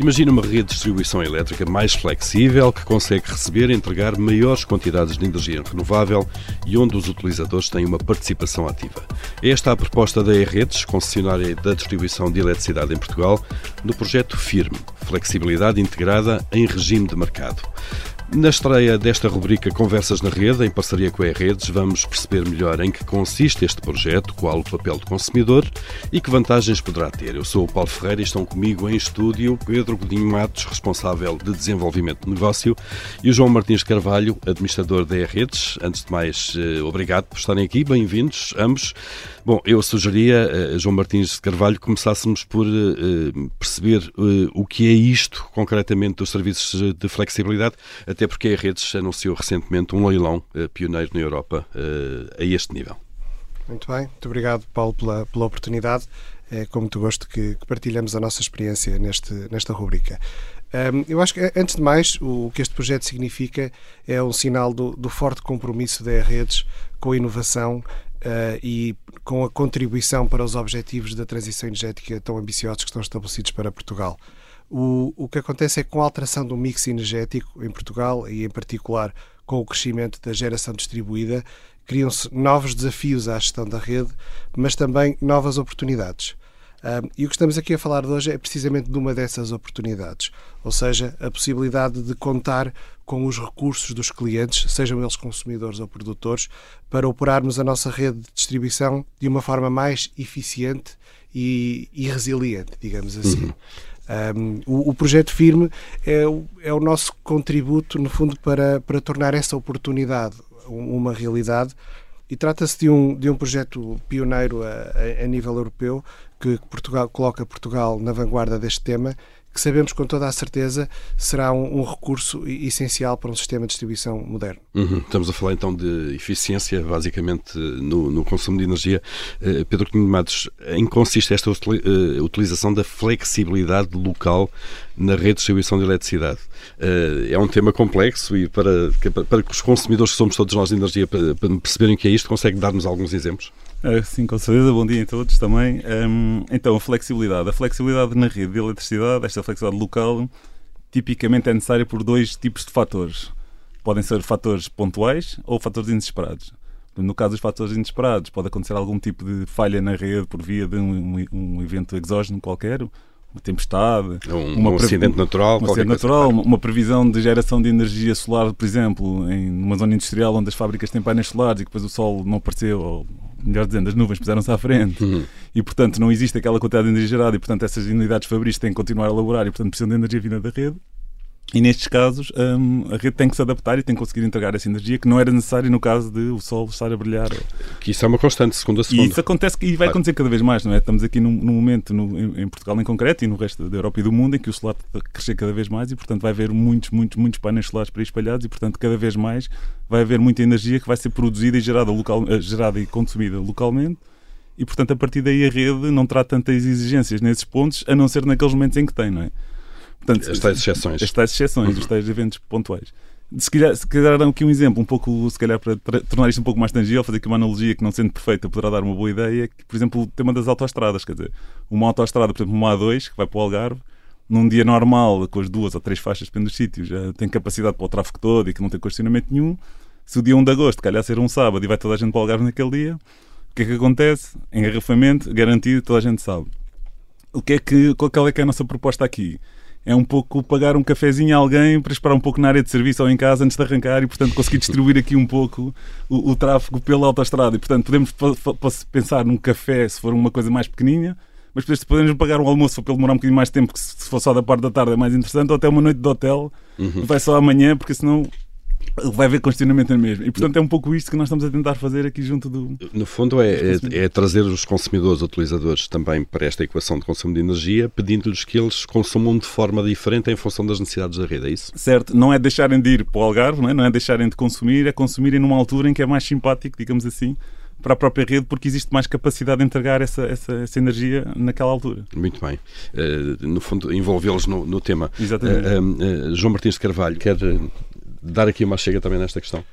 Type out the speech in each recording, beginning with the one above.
Imagina uma rede de distribuição elétrica mais flexível que consegue receber e entregar maiores quantidades de energia renovável e onde os utilizadores têm uma participação ativa. Esta é a proposta da E-Redes, concessionária da distribuição de eletricidade em Portugal, no projeto FIRME, Flexibilidade Integrada em Regime de Mercado. Na estreia desta rubrica Conversas na Rede, em parceria com a Redes, vamos perceber melhor em que consiste este projeto, qual o papel do consumidor e que vantagens poderá ter. Eu sou o Paulo Ferreira e estão comigo em estúdio Pedro Godinho Matos, responsável de desenvolvimento de negócio, e o João Martins Carvalho, administrador da Redes. Antes de mais, eh, obrigado por estarem aqui, bem-vindos ambos. Bom, eu sugeria, uh, João Martins de Carvalho, começássemos por uh, perceber o que é isto concretamente dos serviços de flexibilidade, até porque a Redes anunciou recentemente um leilão pioneiro na Europa a este nível. Muito bem, muito obrigado, Paulo, pela, pela oportunidade. É com muito gosto que, que partilhamos a nossa experiência neste, nesta rubrica. Um, eu acho que, antes de mais, o que este projeto significa é um sinal do, do forte compromisso da Redes com a inovação Uh, e com a contribuição para os objetivos da transição energética tão ambiciosos que estão estabelecidos para Portugal. O, o que acontece é que com a alteração do mix energético em Portugal e em particular com o crescimento da geração distribuída, criam-se novos desafios à gestão da rede, mas também novas oportunidades. e o que estamos aqui a falar de hoje é precisamente de uma dessas oportunidades, ou seja, a possibilidade de contar com os recursos dos clientes, sejam eles consumidores ou produtores, para operarmos a nossa rede de distribuição de uma forma mais eficiente e, e resiliente, digamos assim. Uhum. Um, o, o, projeto Firme é o, é o nosso contributo, no fundo, para, para tornar essa oportunidade uma realidade. E trata-se de um, de um projeto pioneiro a, a, a nível europeu que Portugal, coloca Portugal na vanguarda deste tema que sabemos com toda a certeza será um, um recurso essencial para um sistema de distribuição moderno. Uhum. Estamos a falar então de eficiência, basicamente, no, no consumo de energia. Uh, Pedro Cunha Matos, em que consiste esta uh, utilização da flexibilidade local na rede de eletricidade? Uh, é um tema complexo e para, para que os consumidores que somos todos nós de energia para, para perceberem o que é isto, consegue dar-nos alguns exemplos? Uh, sim, com certeza. Bom dia a todos também. Um, então, a flexibilidade. A flexibilidade na rede de eletricidade, esta flexibilidade local, tipicamente é necessária por dois tipos de fatores. Podem ser fatores pontuais ou fatores inesperados. No caso dos fatores inesperados, pode acontecer algum tipo de falha na rede por via de um, um evento exógeno qualquer, uma tempestade, um, uma um acidente natural, um acidente natural uma, uma, previsão de geração de energia solar, por exemplo, em uma zona industrial onde as fábricas têm painéis solares e depois o sol não apareceu, ou melhor dizendo, as nuvens puseram-se à frente uhum. e, portanto, não existe aquela quantidade de energia gerada e, portanto, essas unidades fabris têm que continuar a elaborar e, portanto, precisam de energia vinda da rede. E nestes casos, um, a rede tem que se adaptar e tem que conseguir entregar essa energia que não era necessária no caso de o sol estar a brilhar. Que isso é uma constante, segundo a segunda. E isso acontece e vai claro. acontecer cada vez mais, não é? Estamos aqui num, num momento no, em, em, Portugal em concreto e no resto da Europa e do mundo em que o solar está a crescer cada vez mais e, portanto, vai haver muitos, muitos, muitos painéis solares para espalhados e, portanto, cada vez mais vai haver muita energia que vai ser produzida e gerada, local, eh, gerada e consumida localmente e, portanto, a partir daí a rede não terá tantas exigências nesses pontos, a não ser naqueles momentos em que tem, não é? Portanto, as tais exceções. As tais exceções, uhum. os tais eventos pontuais. Se calhar, se calhar dar aqui um exemplo, um pouco, se calhar para tornar isto um pouco mais tangível, fazer aqui uma analogia que não sendo perfeita poderá dar uma boa ideia, que, por exemplo, o tema das autoestradas, quer dizer, uma autoestrada, por exemplo, uma A2, que vai para o Algarve, num dia normal, com as duas ou três faixas depende dos sítios, já tem capacidade para o tráfego todo e que não tem questionamento nenhum. Se o dia 1 de agosto calhar ser um sábado e vai toda a gente para o Algarve naquele dia, o que é que acontece? Engarrafamento garantido, toda a gente sabe. O que é que, qual é que é a nossa proposta aqui? É um pouco pagar um cafezinho a alguém para esperar um pouco na área de serviço ou em casa antes de arrancar e, portanto, conseguir distribuir aqui um pouco o, o tráfego pela autostrada. E, portanto, podemos pensar num café se for uma coisa mais pequeninha, mas podemos pagar um almoço para ele demorar um bocadinho mais tempo, que se for só da parte da tarde é mais interessante, ou até uma noite de hotel, uhum. vai só amanhã, porque senão vai haver questionamento na mesma. E, portanto, é um pouco isto que nós estamos a tentar fazer aqui junto do. No fundo, é, é, é trazer os consumidores, utilizadores também para esta equação de consumo de energia, pedindo-lhes que eles consumam de forma diferente em função das necessidades da rede, é isso? Certo. Não é deixarem de ir para o Algarve, não é, não é deixarem de consumir, é consumirem numa altura em que é mais simpático, digamos assim, para a própria rede, porque existe mais capacidade de entregar essa, essa, essa energia naquela altura. Muito bem. Uh, no fundo, envolvê-los no, no, tema. Exatamente. Uh, uh, João Martins de Carvalho, quer dar aqui uma chega também nesta questão?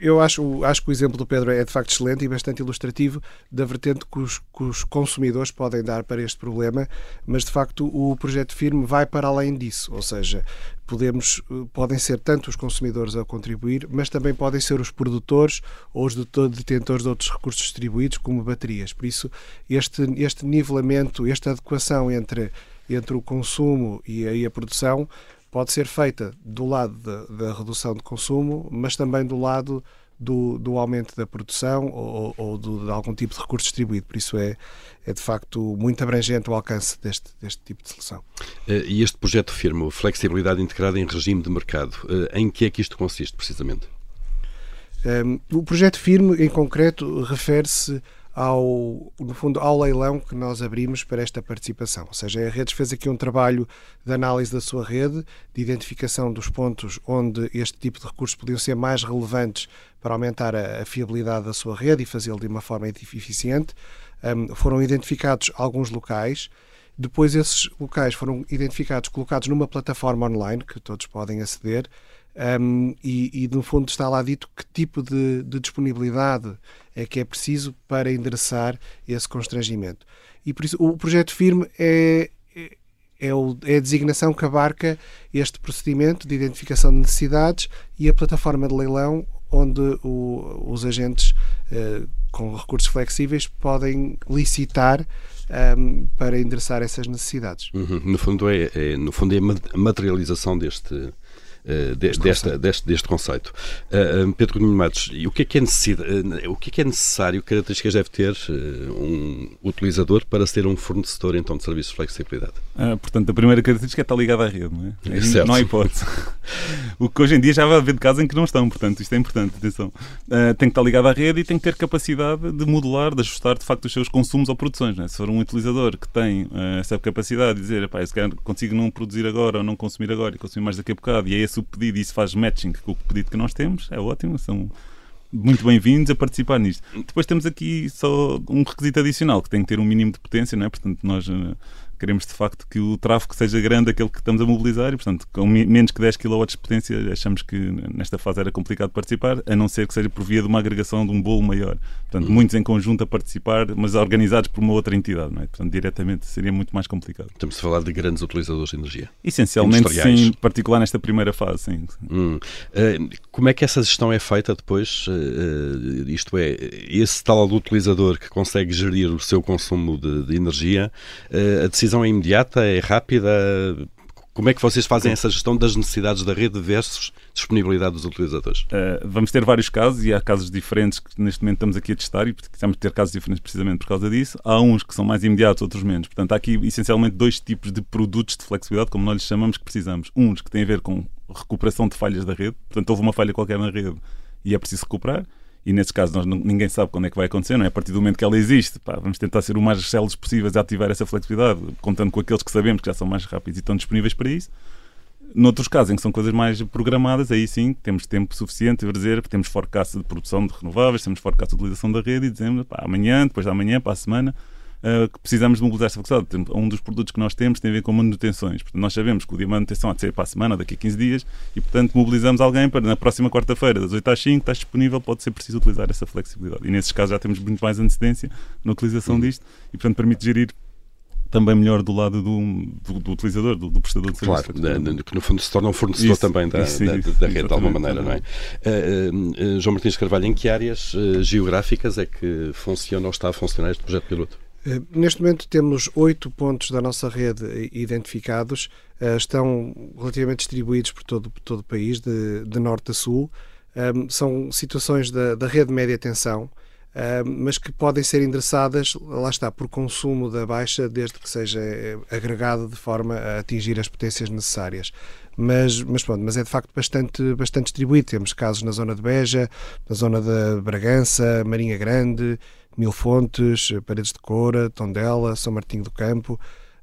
eu acho, acho que o exemplo do Pedro é de facto excelente e bastante ilustrativo da vertente que os, que os, consumidores podem dar para este problema, mas de facto o projeto firme vai para além disso, ou seja, podemos, podem ser tanto os consumidores a contribuir, mas também podem ser os produtores ou os detentores de outros recursos distribuídos, como baterias. Por isso, este, este nivelamento, esta adequação entre, entre o consumo e a, e a produção pode ser feita do lado da, da redução de consumo, mas também do lado do, do aumento da produção ou, ou do, de algum tipo de recurso distribuído. Por isso é, é de facto muito abrangente o alcance deste, deste tipo de solução. Eh, e este projeto firme, flexibilidade integrada em regime de mercado, eh, em que é que isto consiste precisamente? Um, ehm, o projeto firme, em concreto, refere-se ao, no fundo, ao leilão que nós abrimos para esta participação. Ou seja, a Redes fez aqui um trabalho de análise da sua rede, de identificação dos pontos onde este tipo de recursos podiam ser mais relevantes para aumentar a, a fiabilidade da sua rede e fazê-lo de uma forma eficiente. Um, foram identificados alguns locais. Depois, esses locais foram identificados, colocados numa plataforma online que todos podem aceder um, e, e, no fundo está lá dito que tipo de, de, disponibilidade é que é preciso para endereçar esse constrangimento. E por isso o projeto firme é, é, é, é a designação que abarca este procedimento de identificação de necessidades e a plataforma de leilão onde o, os agentes uh, com recursos flexíveis podem licitar um, para endereçar essas necessidades. Uhum. No fundo é, é, no fundo é a materialização deste uh, de, desta, deste, deste conceito. Uh, Pedro Cunha Matos, o que é que é, uh, o que é, que é necessário, que características deve ter um utilizador para ser um fornecedor então de serviços de flexibilidade? Ah, portanto, a primeira característica é estar ligado à rede, não é? é não há hipótese. o que hoje em dia já vai haver de casos em que não estão, portanto, isto é importante, atenção. tem que estar ligado à rede e tem que ter capacidade de modular, de ajustar de facto os seus consumos ou produções. É? Se for um utilizador que tem essa capacidade de dizer, se calhar consigo não produzir agora ou não consumir agora e consumir mais daqui a bocado, e é esse o pedido e isso faz matching com o pedido que nós temos, é ótimo, são muito bem-vindos a participar nisto. Depois temos aqui só um requisito adicional, que tem que ter um mínimo de potência, não é? Portanto, nós eh, queremos de facto que o tráfego seja grande aquele que estamos a mobilizar e, portanto, com menos que 10 kW de potência, achamos que nesta fase era complicado participar, a não ser que seja por via de uma agregação de um bolo maior. Portanto, uhum. muitos em conjunto a participar, mas organizados por uma outra entidade, não é? Portanto, diretamente seria muito mais complicado. Estamos a falar de grandes utilizadores de energia. Essencialmente, sim, particular nesta primeira fase, sim. Hum. Uh, como é que essa gestão é feita depois? Uh, isto é, esse tal utilizador que consegue gerir o seu consumo de, de energia, uh, a decisão decisão é imediata, é rápida? Como é que vocês fazem essa gestão das necessidades da rede versus disponibilidade dos utilizadores? Uh, vamos ter vários casos e há casos diferentes que neste momento estamos aqui a testar e precisamos ter casos diferentes precisamente por causa disso. Há uns que são mais imediatos, outros menos. Portanto, há aqui essencialmente dois tipos de produtos de flexibilidade, como nós lhes chamamos, que precisamos. Uns que têm a ver com recuperação de falhas da rede, portanto, houve uma falha qualquer na rede e é preciso recuperar e nesses casos nós, ninguém sabe quando é que vai acontecer, não é? A partir do momento que ela existe, pá, vamos tentar ser o mais células possíveis a ativar essa flexibilidade, contando com aqueles que sabemos que já são mais rápidos e estão disponíveis para isso. Noutros casos em que são coisas mais programadas, aí sim temos tempo suficiente para dizer, temos forecast de produção de renováveis, temos forecast de utilização da rede e dizemos pá, amanhã, depois da amanhã, para a semana, uh, que precisamos de mobilizar essa velocidade. Um dos produtos que nós temos tem a ver com manutenções. Portanto, nós sabemos que o dia de manutenção há de ser para a semana, daqui a 15 dias, e portanto mobilizamos alguém para na próxima quarta-feira, das 8 às 5, está disponível, pode ser preciso utilizar essa flexibilidade. E nesses casos já temos muito mais antecedência na utilização uhum. disto e portanto permite gerir também melhor do lado do, do, do utilizador, do, do, prestador de serviço. Claro, que no fundo se torna um fornecedor isso, também da, isso, da, da, rede, de alguma maneira, não é? Uh, uh, João Martins Carvalho, em que áreas uh, geográficas é que funciona ou está a funcionar este projeto piloto? Eh, neste momento temos oito pontos da nossa rede identificados, eh, estão relativamente distribuídos por todo, por todo o país, de, de norte a sul. São situações da, da rede média tensão, mas que podem ser endereçadas, lá está, por consumo da baixa, desde que seja eh, agregado de forma a atingir as potências necessárias. Mas, mas, pronto, mas é de facto bastante, bastante distribuído. Temos casos na zona de Beja, na zona de Bragança, Marinha Grande, Mil Fontes, Paredes de Coura, Tondela, São Martinho do Campo,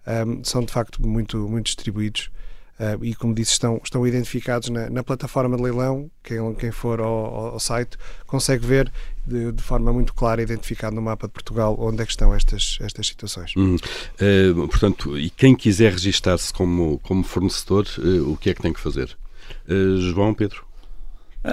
um, são de facto muito, muito distribuídos. Uh, e, como disse, estão, estão identificados na, na plataforma de leilão. Quem, quem for ao, ao site consegue ver de, de, forma muito clara, identificado no mapa de Portugal, onde é que estão estas, estas situações. Uhum. Uh, portanto, e quem quiser registar-se como, como fornecedor, uh, o que é que tem que fazer? João, Pedro?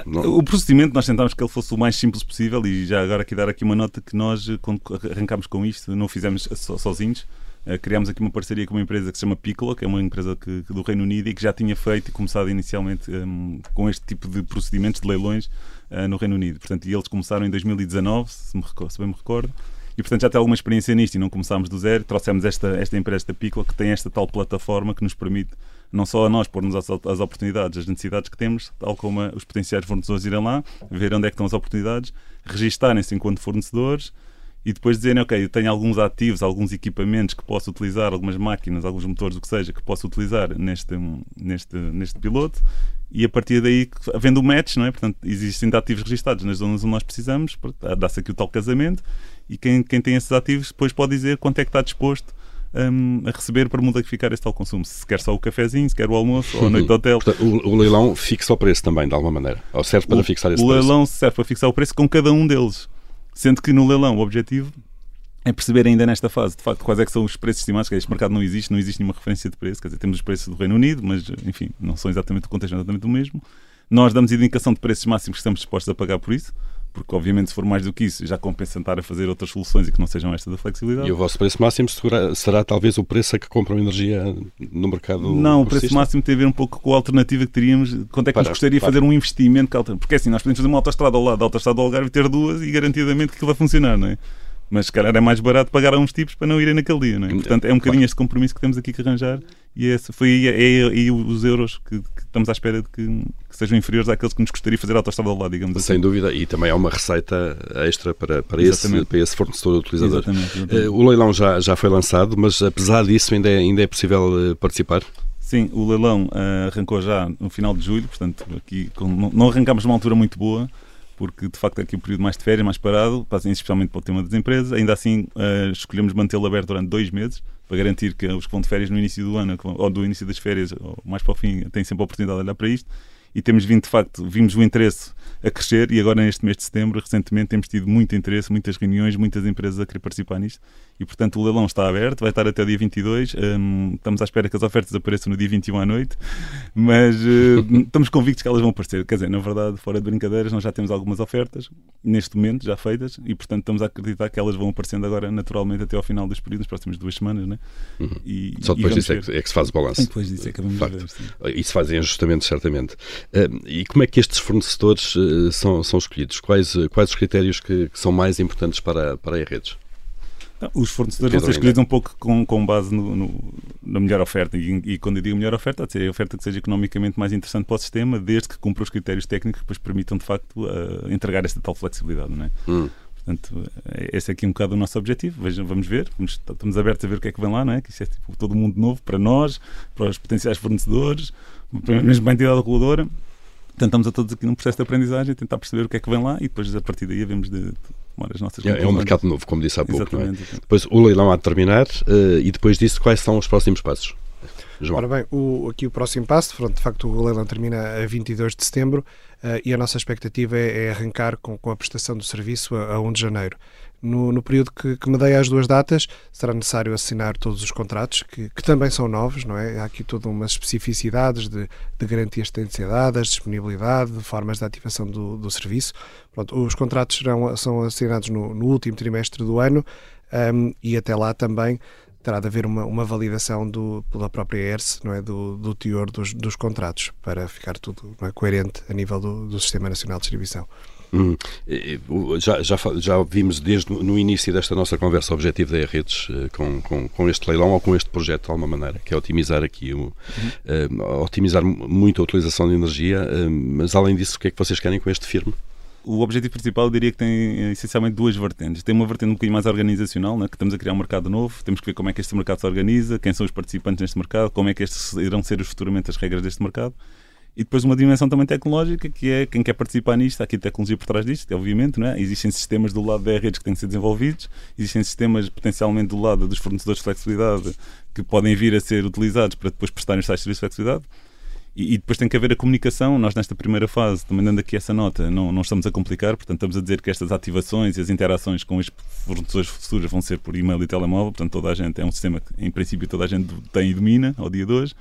O procedimento nós tentámos que ele fosse o mais simples possível e já agora aqui dar aqui uma nota que nós, quando arrancámos com isto, não fizemos sozinhos. Uh, criámos aqui uma parceria com uma empresa que se chama Piccolo, que é uma empresa que, do Reino Unido e que já tinha feito e começado inicialmente um, com este tipo de procedimentos de leilões uh, no Reino Unido. Portanto, e eles começaram em 2019, se, me se bem me recordo, e portanto já tem alguma experiência nisto e não começámos do zero. Trouxemos esta, esta empresa, esta Piccolo, que tem esta tal plataforma que nos permite não só a nós pôr-nos as, as, oportunidades, as necessidades que temos, tal como os potenciais fornecedores irem lá, ver onde é que estão as oportunidades, registarem-se enquanto fornecedores e depois dizerem, ok, eu tenho alguns ativos, alguns equipamentos que posso utilizar, algumas máquinas, alguns motores, o que seja, que posso utilizar neste, neste, neste piloto e a partir daí, havendo o match, não é? Portanto, existem ativos registados nas zonas onde nós precisamos, dá-se aqui o tal casamento e quem, quem tem esses ativos depois pode dizer quanto é que está disposto um, a receber para modificar esse tal consumo. Se quer só o cafezinho, se quer o almoço ou a noite do hotel. Portanto, o, o, leilão fixa o preço também, de alguma maneira. Ou serve para o, fixar esse o preço? O leilão serve para fixar o preço com cada um deles. Sendo que no leilão o objetivo é perceber ainda nesta fase, de facto, quais é que são os preços estimados, que este mercado não existe, não existe nenhuma referência de preço, quer dizer, temos os preços do Reino Unido, mas, enfim, não são exatamente o contexto, exatamente o mesmo. Nós damos indicação de preços máximos que estamos dispostos a pagar por isso, porque obviamente se for mais do que isso já compensa estar a fazer outras soluções e que não sejam esta da flexibilidade. E o vosso preço máximo será, será talvez o preço a que compram energia no mercado Não, o preço máximo tem a ver um pouco com a alternativa que teríamos, quanto é que para, nos gostaria de fazer um investimento, porque assim, nós podemos fazer uma autostrada ao lado da autostrada do Algarve e ter duas e garantidamente que aquilo vai funcionar, não é? mas se calhar é mais barato pagar a uns tipos para não irem naquele dia, não é? Portanto, é um bocadinho este compromisso que temos aqui que arranjar e esse foi é, é, é os euros que, que, estamos à espera de que, que, sejam inferiores àqueles que nos gostaria de fazer a autostrada ao lado, digamos assim. Sem dúvida, e também há uma receita extra para, para, esse, para esse fornecedor utilizador. Exatamente, exatamente. Uh, o leilão já, já foi lançado, mas apesar disso ainda é, ainda é possível uh, participar? Sim, o leilão uh, arrancou já no final de julho, portanto aqui não, não arrancámos numa altura muito boa, porque de facto é aqui um período mais de férias, mais parado, especialmente para o tema das empresas. Ainda assim, uh, escolhemos mantê-lo aberto durante dois meses, para garantir que os que vão de férias no início do ano, ou do início das férias, ou mais para o fim, têm sempre a oportunidade de olhar para isto. E temos vindo, de facto, vimos o interesse a crescer e agora neste mês de setembro, recentemente, temos tido muito interesse, muitas reuniões, muitas empresas a querer participar nisto e, portanto, o leilão está aberto, vai estar até o dia 22. Um, estamos à espera que as ofertas apareçam no dia 21 à noite, mas uh, estamos convictos que elas vão aparecer. Quer dizer, na verdade, fora de brincadeiras, nós já temos algumas ofertas neste momento, já feitas, e, portanto, estamos a acreditar que elas vão aparecendo agora naturalmente até ao final dos períodos, nas próximas duas semanas. Né? Uhum. E, Só depois disso é que, é que, se faz o balanço. E depois disso é que vamos ver. Sim. E se fazem ajustamentos, certamente. Uh, e como é que estes fornecedores uh, são, são escolhidos? Quais, quais os critérios que, que, são mais importantes para, para a redes? Os fornecedores vão ser escolhidos um pouco com, com base no, no, na melhor oferta. E, e, quando eu digo melhor oferta, é a oferta que seja economicamente mais interessante para o sistema, desde que cumpra os critérios técnicos que depois permitam, de facto, uh, entregar esta tal flexibilidade. Não é? Hum. Portanto, eh, esse é aqui um bocado o nosso objetivo. Vejam, vamos ver, vamos, estamos abertos a ver o que é que vem lá, não é? Que isto é tipo, todo mundo novo para nós, para os potenciais fornecedores, mesmo para a entidade reguladora. Portanto, estamos a todos aqui num processo de aprendizagem, tentar perceber o que é que vem lá e depois a partir daí havemos de tomar as nossas É, é um mercado novo, como disse há pouco. É? Depois o leilão há de terminar uh, e depois disso, quais são os próximos passos? João. Ora bem, o, aqui o próximo passo, de facto o leilão termina a 22 de setembro uh, e a nossa expectativa é, é arrancar com, com, a prestação do serviço a, a 1 de janeiro no, no período que, que me dei às duas datas, será necessário assinar todos os contratos, que, que também são novos, não é? Há aqui todas umas especificidades de, de garantias de dadas, disponibilidade, de formas de ativação do, do serviço. Pronto, os contratos serão, são assinados no, no último trimestre do ano um, e até lá também terá de haver uma, uma validação do, pela própria ERS não é, do, do teor dos, dos contratos para ficar tudo é, coerente a nível do, do Sistema Nacional de Distribuição. Hum. Já, já, já vimos desde no início desta nossa conversa o objetivo da redes eh, com, com, com, este leilão ou com este projeto de alguma maneira, que é otimizar aqui, o, uhum. uh, otimizar muito a utilização de energia, uh, mas além disso, o que é que vocês querem com este firme? O objetivo principal, eu diria que tem essencialmente duas vertentes. Tem uma vertente um bocadinho mais organizacional, né, que estamos a criar um mercado novo, temos que ver como é que este mercado se organiza, quem são os participantes neste mercado, como é que estes irão ser futuramente as regras deste mercado. E depois uma dimensão também tecnológica, que é quem quer participar nisto, há aqui tecnologia por trás disto, obviamente, não é? Existem sistemas do lado da redes que têm que ser desenvolvidos, existem sistemas potencialmente do lado dos fornecedores de flexibilidade que podem vir a ser utilizados para depois prestarem os tais serviços de flexibilidade. E, e, depois tem que haver a comunicação. Nós, nesta primeira fase, também dando aqui essa nota, não, não estamos a complicar, portanto, estamos a dizer que estas ativações e as interações com os fornecedores futuros vão ser por e-mail e telemóvel, portanto, toda a gente, é um sistema que, em princípio, toda a gente tem e domina ao dia de hoje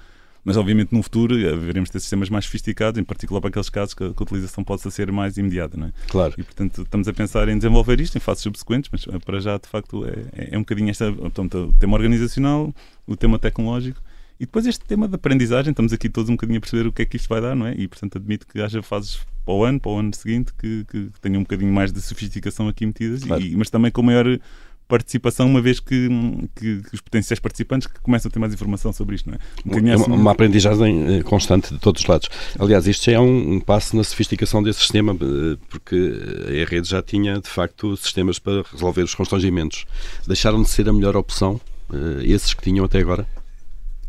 mas obviamente no futuro veremos ter sistemas mais sofisticados, em particular para aqueles casos que a, que a utilização possa ser mais imediata. Não é? Claro. E portanto estamos a pensar em desenvolver isto em fases subsequentes, mas para já de facto é, é um bocadinho esta, portanto, o tema organizacional, o tema tecnológico e depois este tema de aprendizagem, estamos aqui todos um bocadinho a perceber o que é que isto vai dar, não é? E portanto admito que haja fases para o ano, para o ano seguinte, que, que tenham um bocadinho mais de sofisticação aqui metidas, claro. e, mas também com maior participação, uma vez que, que, que, os potenciais participantes que começam a ter mais informação sobre isto. Não é? Um uma, uma, aprendizagem eh, constante de todos os lados. Aliás, isto já é um, um, passo na sofisticação desse sistema, eh, porque a rede já tinha, de facto, sistemas para resolver os constrangimentos. Deixaram de ser a melhor opção, eh, esses que tinham até agora?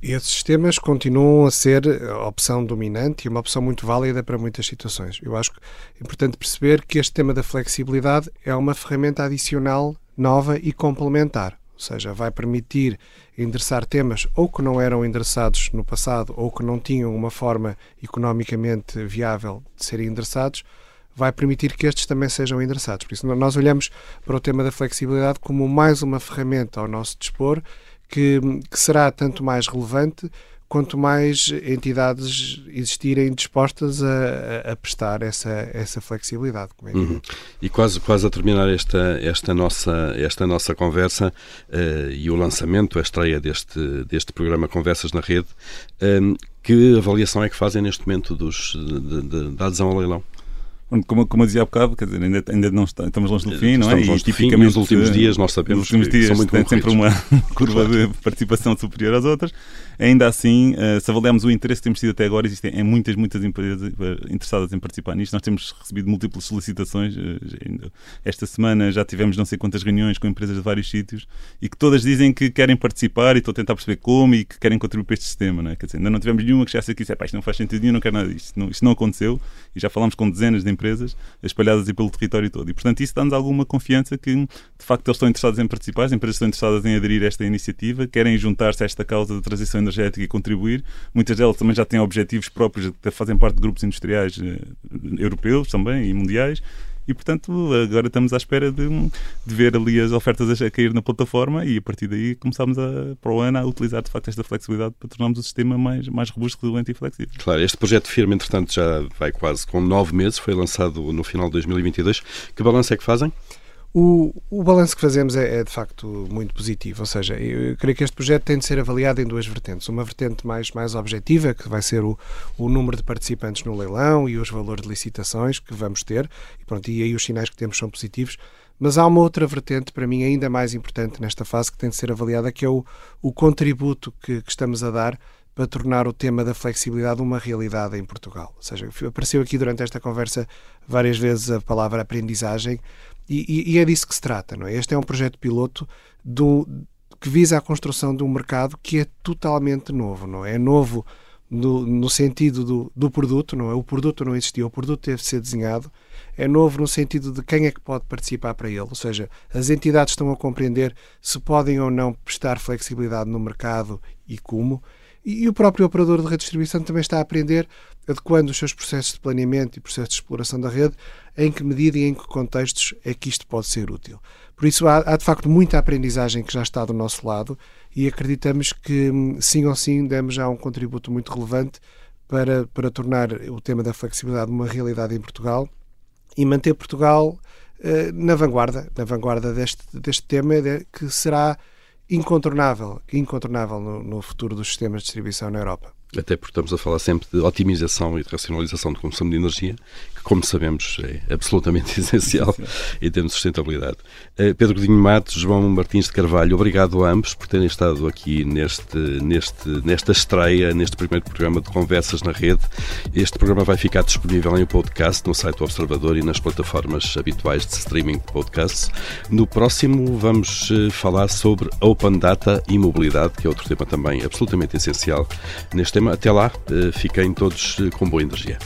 Esses sistemas continuam a ser a opção dominante e uma opção muito válida para muitas situações. Eu acho é importante perceber que este tema da flexibilidade é uma ferramenta adicional, nova e complementar. Ou seja, vai permitir endereçar temas ou que não eram endereçados no passado ou que não tinham uma forma economicamente viável de serem endereçados, vai permitir que estes também sejam endereçados. Por isso, nós olhamos para o tema da flexibilidade como mais uma ferramenta ao nosso dispor que, que será tanto mais relevante quanto mais entidades existirem dispostas a, a, prestar essa, essa flexibilidade. É uhum. E quase, quase a terminar esta, esta, nossa, esta nossa conversa uh, e o lançamento, a estreia deste, deste programa Conversas na Rede, um, que avaliação é que fazem neste momento dos, de, de, da adesão ao leilão? Como, como eu dizia há bocado, quer dizer, ainda, ainda não está, estamos longe do fim, não é? Estamos e tipicamente nos últimos dias nós sabemos que dias são tem sempre uma curva de participação superior às outras. Ainda assim, eh, se avaliarmos o interesse que temos tido até agora, existem é muitas, muitas empresas eh, interessadas em participar nisto. Nós temos recebido múltiplas solicitações. Eh, esta semana já tivemos não sei quantas reuniões com empresas de vários sítios e que todas dizem que querem participar e estou a tentar perceber como e que querem contribuir para este sistema. Não é? Quer dizer, ainda não tivemos nenhuma que já aqui e disse, isto não faz sentido nenhum, não quero nada disto. Não, isto não aconteceu e já falámos com dezenas de empresas espalhadas pelo território todo. E, portanto, isso dá-nos alguma confiança que, de facto, eles estão interessados em participar, as empresas estão interessadas em aderir a esta iniciativa, querem juntar-se a esta causa da transição energética e contribuir. Muitas delas também já têm objetivos próprios, fazem parte de grupos industriais eh, europeus também e mundiais. E, portanto, agora estamos à espera de, de, ver ali as ofertas a cair na plataforma e, a partir daí, começamos a, para o ano a utilizar, de facto, esta flexibilidade para tornarmos o sistema mais, mais robusto, resiliente e flexível. Claro, este projeto de firma, entretanto, já vai quase com nove meses, foi lançado no final de 2022. Que balanço é que fazem? O, o balanço que fazemos é, é, de facto muito positivo, ou seja, eu creio que este projeto tem de ser avaliado em duas vertentes. Uma vertente mais, mais objetiva, que vai ser o, o número de participantes no leilão e os valores de licitações que vamos ter, e, pronto, e aí os sinais que temos são positivos. Mas há uma outra vertente, para mim, ainda mais importante nesta fase, que tem de ser avaliada, que é o, o contributo que, que estamos a dar para tornar o tema da flexibilidade uma realidade em Portugal. Ou seja, apareceu aqui durante esta conversa várias vezes a palavra aprendizagem e, e, é disso que se trata, não é? Este é um projeto piloto do, que visa a construção de um mercado que é totalmente novo, não é? É novo no, no sentido do, do, produto, não é? O produto não existia, o produto teve de ser desenhado. É novo no sentido de quem é que pode participar para ele, ou seja, as entidades estão a compreender se podem ou não prestar flexibilidade no mercado e como. E, o próprio operador de redistribuição também está a aprender, adequando os seus processos de planeamento e processos de exploração da rede em que medida e em que contextos é que isto pode ser útil. Por isso, há, há de facto muita aprendizagem que já está do nosso lado e acreditamos que, sim ou sim, demos já um contributo muito relevante para, para tornar o tema da flexibilidade uma realidade em Portugal e manter Portugal eh, na vanguarda, na vanguarda deste, deste tema que será incontornável, incontornável no, no futuro dos sistemas de distribuição na Europa. Até porque estamos a falar sempre de otimização e de racionalização do consumo de energia, que, como sabemos, é absolutamente essencial em termos de sustentabilidade. Eh, Pedro Godinho Matos, João Martins de Carvalho, obrigado a ambos por terem estado aqui neste, neste, nesta estreia, neste primeiro programa de Conversas na Rede. Este programa vai ficar disponível em podcast no site do Observador e nas plataformas habituais de streaming de podcasts. No próximo, vamos eh, falar sobre Open Data e mobilidade, que é outro tema também absolutamente essencial neste tema até lá, eh, fiquem todos eh, com boa energia.